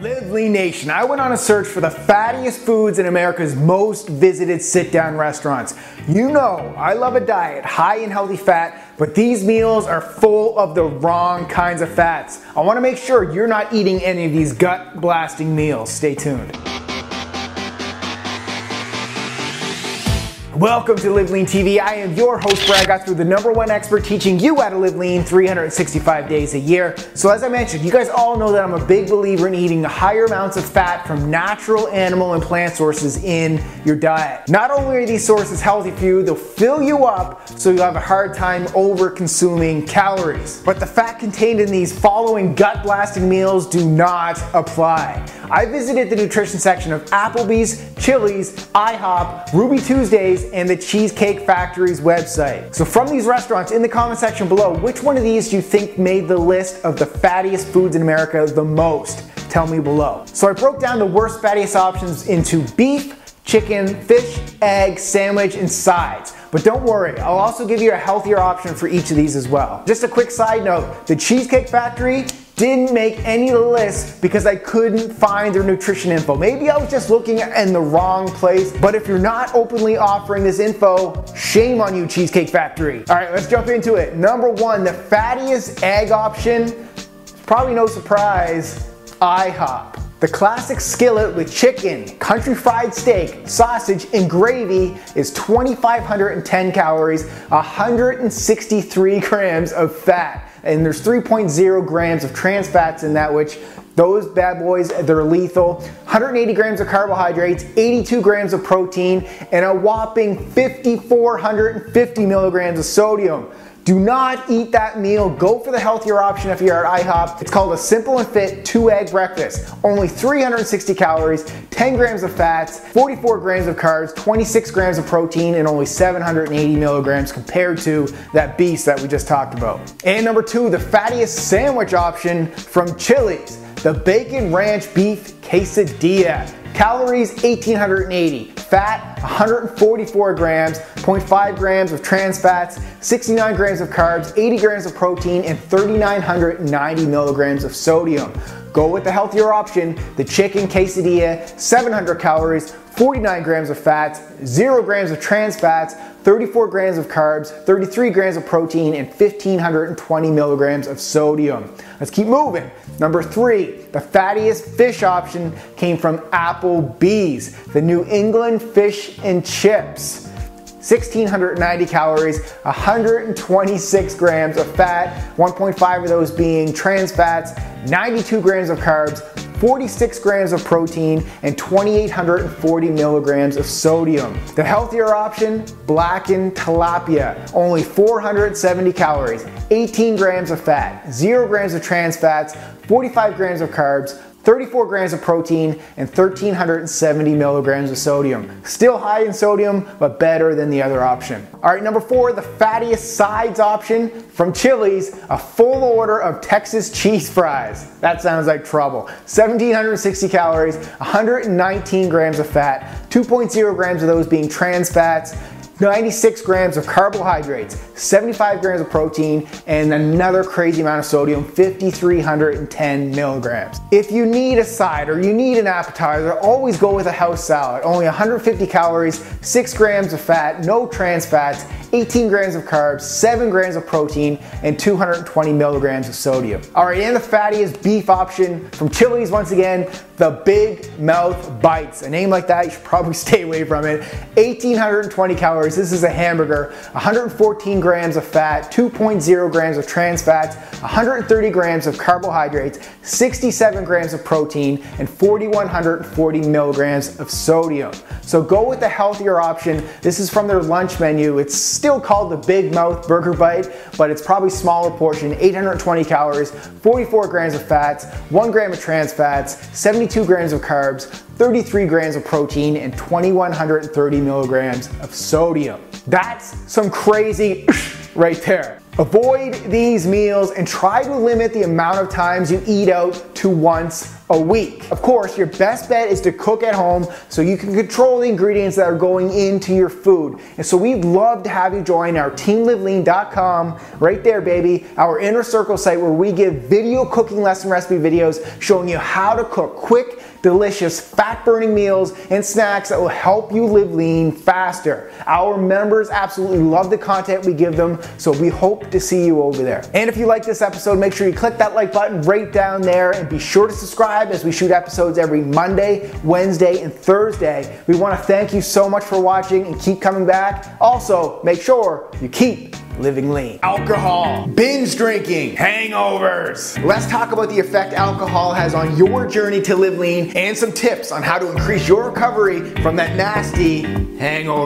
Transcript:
Live Lean Nation, I went on a search for the fattiest foods in America's most visited sit down restaurants. You know, I love a diet high in healthy fat, but these meals are full of the wrong kinds of fats. I want to make sure you're not eating any of these gut blasting meals. Stay tuned. Welcome to Live Lean TV. I am your host, Brad Gouthro, the number one expert teaching you how to live lean 365 days a year. So, as I mentioned, you guys all know that I'm a big believer in eating higher amounts of fat from natural animal and plant sources in your diet. Not only are these sources healthy for you, they'll fill you up so you'll have a hard time over consuming calories. But the fat contained in these following gut blasting meals do not apply. I visited the nutrition section of Applebee's, Chili's, IHOP, Ruby Tuesdays, and the Cheesecake Factory's website. So from these restaurants, in the comment section below, which one of these do you think made the list of the fattiest foods in America the most? Tell me below. So I broke down the worst fattiest options into beef, chicken, fish, egg, sandwich, and sides. But don't worry, I'll also give you a healthier option for each of these as well. Just a quick side note, the Cheesecake Factory didn't make any lists because I couldn't find their nutrition info. Maybe I was just looking in the wrong place, but if you're not openly offering this info, shame on you, Cheesecake Factory. All right, let's jump into it. Number one, the fattiest egg option, probably no surprise, IHOP. The classic skillet with chicken, country fried steak, sausage, and gravy is 2,510 calories, 163 grams of fat, and there's 3.0 grams of trans fats in that, which those bad boys, they're lethal. 180 grams of carbohydrates, 82 grams of protein, and a whopping 5,450 milligrams of sodium. Do not eat that meal. Go for the healthier option if you're at IHOP. It's called a simple and fit two egg breakfast. Only 360 calories, 10 grams of fats, 44 grams of carbs, 26 grams of protein, and only 780 milligrams compared to that beast that we just talked about. And number two, the fattiest sandwich option from Chili's, the bacon ranch beef quesadilla. Calories 1880, fat 144 grams, 0.5 grams of trans fats, 69 grams of carbs, 80 grams of protein, and 3,990 milligrams of sodium. Go with the healthier option, the chicken quesadilla, 700 calories, 49 grams of fats, 0 grams of trans fats, 34 grams of carbs, 33 grams of protein, and 1520 milligrams of sodium. Let's keep moving. Number three, the fattiest fish option came from Applebee's, the New England fish and chips. 1690 calories, 126 grams of fat, 1.5 of those being trans fats, 92 grams of carbs, 46 grams of protein, and 2,840 milligrams of sodium. The healthier option, blackened tilapia, only 470 calories, 18 grams of fat, 0 grams of trans fats, 45 grams of carbs, 34 grams of protein, and 1370 milligrams of sodium. Still high in sodium, but better than the other option. All right, number four, the fattiest sides option from Chili's, a full order of Texas cheese fries. That sounds like trouble. 1760 calories, 119 grams of fat, 2.0 grams of those being trans fats, 96 grams of carbohydrates, 75 grams of protein, and another crazy amount of sodium, 5,310 milligrams. If you need a side or you need an appetizer, always go with a house salad. Only 150 calories, 6 grams of fat, no trans fats, 18 grams of carbs, 7 grams of protein, and 220 milligrams of sodium. All right, and the fattiest beef option from Chili's once again, the Big Mouth Bites. A name like that, you should probably stay away from it. 1,820 calories. This is a hamburger, 114 grams of fat, 2.0 grams of trans fats, 130 grams of carbohydrates, 67 grams of protein, and 4,140 milligrams of sodium. So go with the healthier option. This is from their lunch menu. It's still called the Big Mouth Burger Bite, but it's probably smaller portion, 820 calories, 44 grams of fats, 1 gram of trans fats, 72 grams of carbs, 33 grams of protein, and 2130 milligrams of sodium. That's some crazy right there. Avoid these meals and try to limit the amount of times you eat out to once a week. Of course, your best bet is to cook at home so you can control the ingredients that are going into your food. And so we'd love to have you join our teamlivelean.com right there, baby, our inner circle site where we give video cooking lesson recipe videos showing you how to cook quick, delicious, fat burning meals and snacks that will help you live lean faster. Our members absolutely love the content we give them, so we hope to see you over there. And if you like this episode, make sure you click that like button right down there and be sure to subscribe as we shoot episodes every Monday, Wednesday, and Thursday. We want to thank you so much for watching and keep coming back. Also, make sure you keep living lean. Alcohol, binge drinking, hangovers. Let's talk about the effect alcohol has on your journey to live lean and some tips on how to increase your recovery from that nasty hangover.